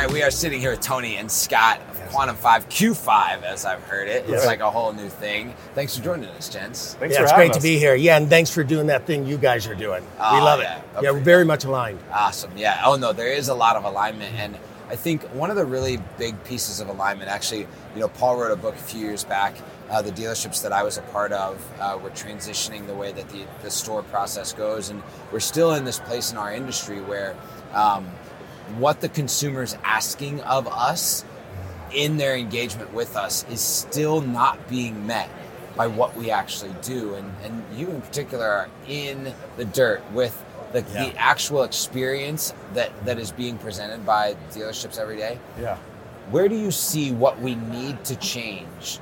right, we are sitting here with Tony and Scott of Quantum 5 Q5, as I've heard it. It's Yes. like a whole new thing. Thanks for joining us, gents. Thanks yeah, for it's having great to be here. Yeah, and thanks for doing that thing you guys are doing. Oh, we love yeah. it. Yeah, we're very much aligned. Awesome. Yeah. Oh no, there is a lot of alignment, and I think one of the really big pieces of alignment. Actually, you know, Paul wrote a book a few years back. Uh, the dealerships that I was a part of uh, were transitioning the way that the, the store process goes, and we're still in this place in our industry where um, what the consumer's asking of us in their engagement with us is still not being met by what we actually do. And, and you, in particular, are in the dirt with the, Yeah. the actual experience that, that is being presented by dealerships every day. Yeah. Where do you see what we need to change,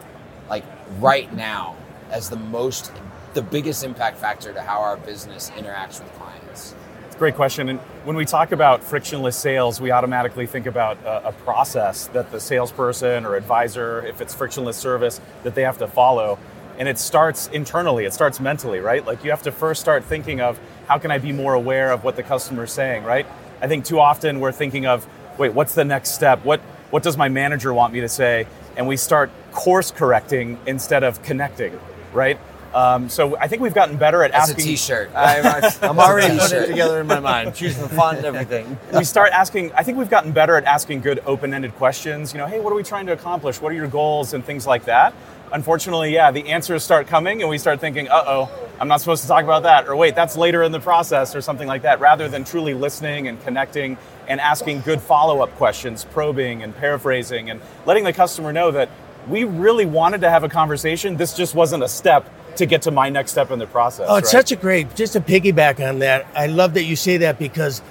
like right now, as the most, the biggest impact factor to how our business interacts with clients? Great question. And when we talk about frictionless sales, we automatically think about a, a process that the salesperson or advisor, if it's frictionless service, that they have to follow. And it starts internally, it starts mentally, right? Like you have to first start thinking of how can I be more aware of what the customer is saying, right? I think too often we're thinking of, wait, what's the next step? What what does my manager want me to say? And we start course correcting instead of connecting, right? Um, so I think we've gotten better at That's a asking. T-shirt. I'm, I'm already putting it together in my mind, choosing the font and everything. we start asking i think we've gotten better at asking good open-ended questions you know hey what are we trying to accomplish what are your goals and things like that unfortunately yeah the answers start coming and we start thinking uh-oh i'm not supposed to talk about that or wait that's later in the process or something like that rather than truly listening and connecting and asking good follow-up questions probing and paraphrasing and letting the customer know that we really wanted to have a conversation this just wasn't a step to get to my next step in the process Oh, it's right? such a great, just to piggyback on that, I love that you say that because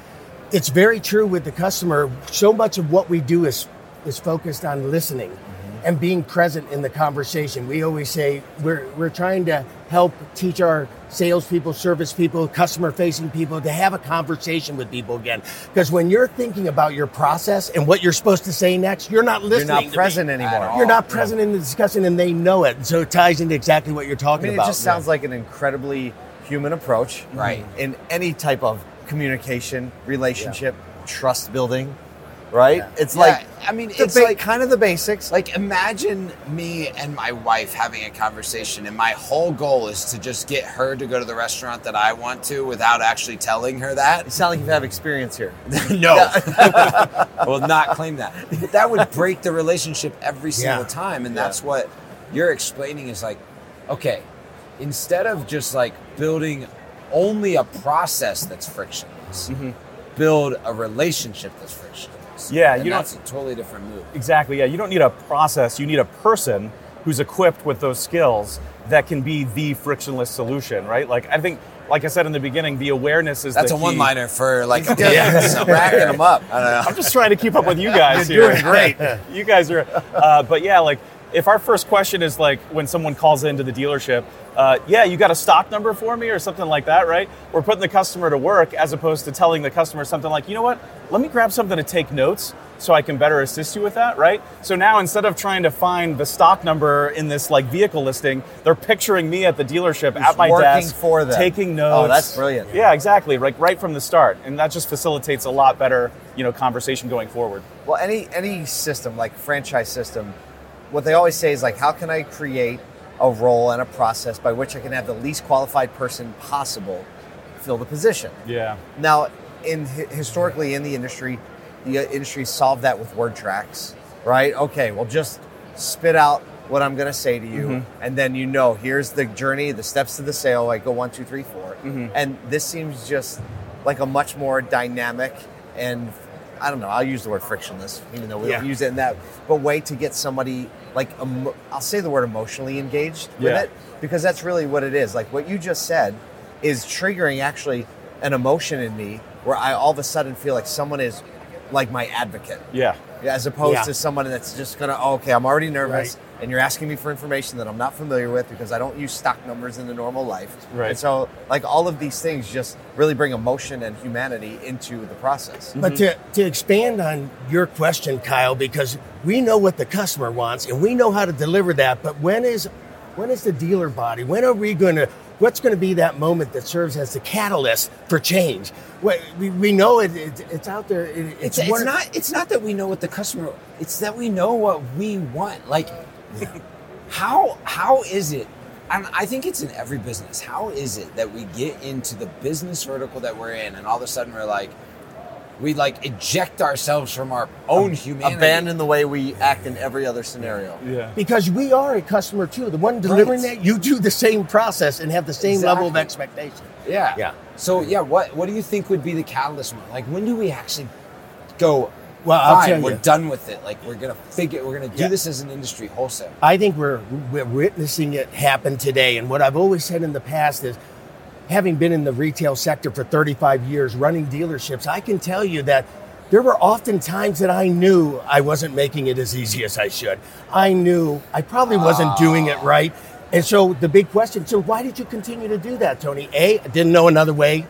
it's very true with the customer. So much of what we do is, is focused on listening mm-hmm. and being present in the conversation. We always say we're, we're trying to help teach our salespeople, service people, customer facing people to have a conversation with people again. Because when you're thinking about your process and what you're supposed to say next, you're not listening. You're not present anymore. You're not present in the discussion and they know it. So it ties into exactly what you're I talking about. it just sounds like an incredibly human approach, Right. In any type of communication, relationship, trust building, right? It's Yeah, like I mean, it's ba- like- kind of the basics. Like, imagine me and my wife having a conversation, and my whole goal is to just get her to go to the restaurant that I want to without actually telling her you that. sound like you have experience here. no, I will not claim that. But that would break the relationship every single Yeah. time, and that's what you're explaining is like, okay, instead of just like building only a process that's frictionless, mm-hmm. build a relationship that's frictionless. Yeah, and you don't- a totally different move. Exactly. Yeah, you don't need a process. You need a person who's equipped with those skills that can be the frictionless solution, right? Like I think, like I said in the beginning, the awareness is That's the a one-liner for like a Yeah, racking them up. I don't know. I'm just trying to keep up with you guys You're here. doing great. you guys are, uh, but yeah, like if our first question is like when someone calls into the dealership, uh, yeah, you got a stock number for me or something like that, right? We're putting the customer to work as opposed to telling the customer something like, you know what, let me grab something to take notes so I can better assist you with that, right? So now instead of trying to find the stock number in this like vehicle listing, they're picturing me at the dealership at my working desk, for them. taking notes. Oh, that's brilliant. Yeah, exactly. Like right from the start, and that just facilitates a lot better, you know, conversation going forward. Well, any any system like franchise system, what they always say is like, how can I create a role and a process by which I can have the least qualified person possible fill the position? Yeah. Now, in historically in the industry, the uh, industry solved that with word tracks, right? Okay, well, just spit out what I'm going to say to you, and then you know here's the journey, the steps to the sale. Like go one, two, three, four. and this seems just like a much more dynamic and I don't know. I'll use the word frictionless, even though we don't Yeah. use it in that, but way to get somebody like emo- I'll say the word emotionally engaged with Yeah. it because that's really what it is. Like what you just said is triggering actually an emotion in me where I all of a sudden feel like someone is like my advocate. Yeah. As opposed to someone that's just gonna, oh, okay, I'm already nervous, and you're asking me for information that I'm not familiar with because I don't use stock numbers in the normal life. Right. And so, like, all of these things just really bring emotion and humanity into the process. But mm-hmm. to, to expand on your question, Kyle, because we know what the customer wants and we know how to deliver that, but when is when is the dealer body? When are we going to what's going to be that moment that serves as the catalyst for change? What- We, we know it, it, it's out there. It- It's, it's, it's not it's not that we know what the customer it's that we know what we want like how how is it and I think it's in every business how is it that we get into the business vertical that we're in and all of a sudden we're like we like eject ourselves from our own humanity Abandon the way we act in every other scenario. Yeah. because we are a customer too. The one delivering Right. that, you do the same process and have the same level of expectation. yeah Yeah. so yeah what what do you think would be the catalyst moment? like when do we actually go Well, I'll fine tell we're you. done with it like we're gonna figure we're gonna do Yeah. this as an industry wholesale I think we're we're witnessing it happen today. And what I've always said in the past is, having been in the retail sector for 35 years, running dealerships, I can tell you that there were often times that I knew I wasn't making it as easy as I should. I knew I probably wasn't doing it ah. right. And so the big question, so why did you continue to do that, Tony? A, I didn't know another way.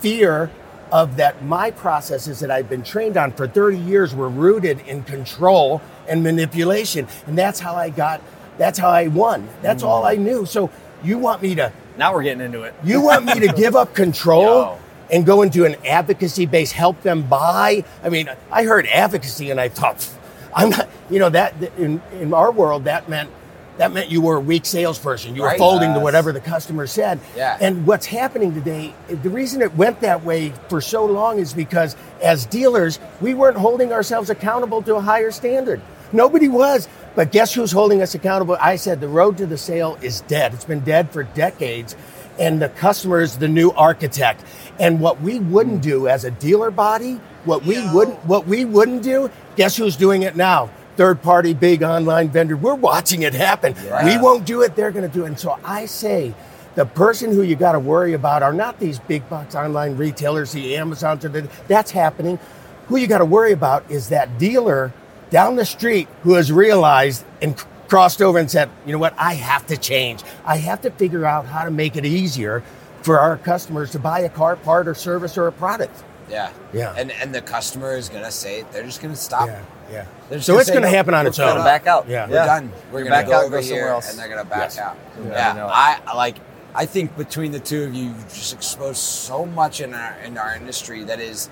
Fear of that my processes that I've been trained on for 30 years were rooted in control and manipulation. And that's how I got, that's how I won. That's all I knew. So you want me to Now we're getting into it. you want me to give up control Yo. and go into an advocacy base, help them buy? I mean, I heard advocacy and I thought, I'm not, you know, that in, in our world, that meant that meant you were a weak salesperson. You were Right. folding to whatever the customer said. Yeah. And what's happening today, the reason it went that way for so long is because as dealers, we weren't holding ourselves accountable to a higher standard. Nobody was. But guess who's holding us accountable? I said the road to the sale is dead. It's been dead for decades. And the customer is the new architect. And what we wouldn't hmm. do as a dealer body, what we wouldn't what we wouldn't do, guess who's doing it now? Third party big online vendor. We're watching it happen. Yeah. We won't do it, they're gonna do it. And so I say the person who you got to worry about are not these big box online retailers, the Amazons, or the, that's happening. Who you got to worry about is that dealer down the street who has realized and crossed over and said, you know what, I have to change. I have to figure out how to make it easier for our customers to buy a car, part, or service, or a product. Yeah. Yeah. And and the customer is gonna say they're just gonna stop. yeah. They're So it's going to "No, happen on we're its gonna own. back out. Yeah. We're Yeah. done. We're gonna back go out, over go here, somewhere else. and they're gonna back Yes. out. Yeah, Yeah, I. I, I like. I think between the two of you, you've just exposed so much in our in our industry that is.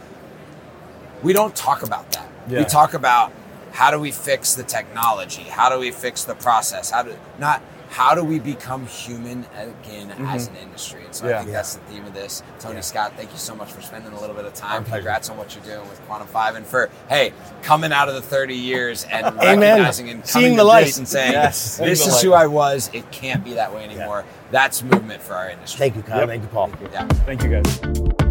We don't talk about that. Yeah. We talk about how do we fix the technology? How do we fix the process? How do not how do we become human again as mm-hmm. an industry? And so I think Yeah. that's the theme of this. Tony Scott, thank you so much for spending a little bit of time. Congrats on what you're doing with Quantum Five and for hey coming out of the 30 years and Amen. recognizing and Seeing coming the to light. and saying Yes, this is light. who I was. It can't be that way anymore. That's movement for our industry. Thank you, Kyle. Yep. Thank you, Paul. Yeah. Thank you guys.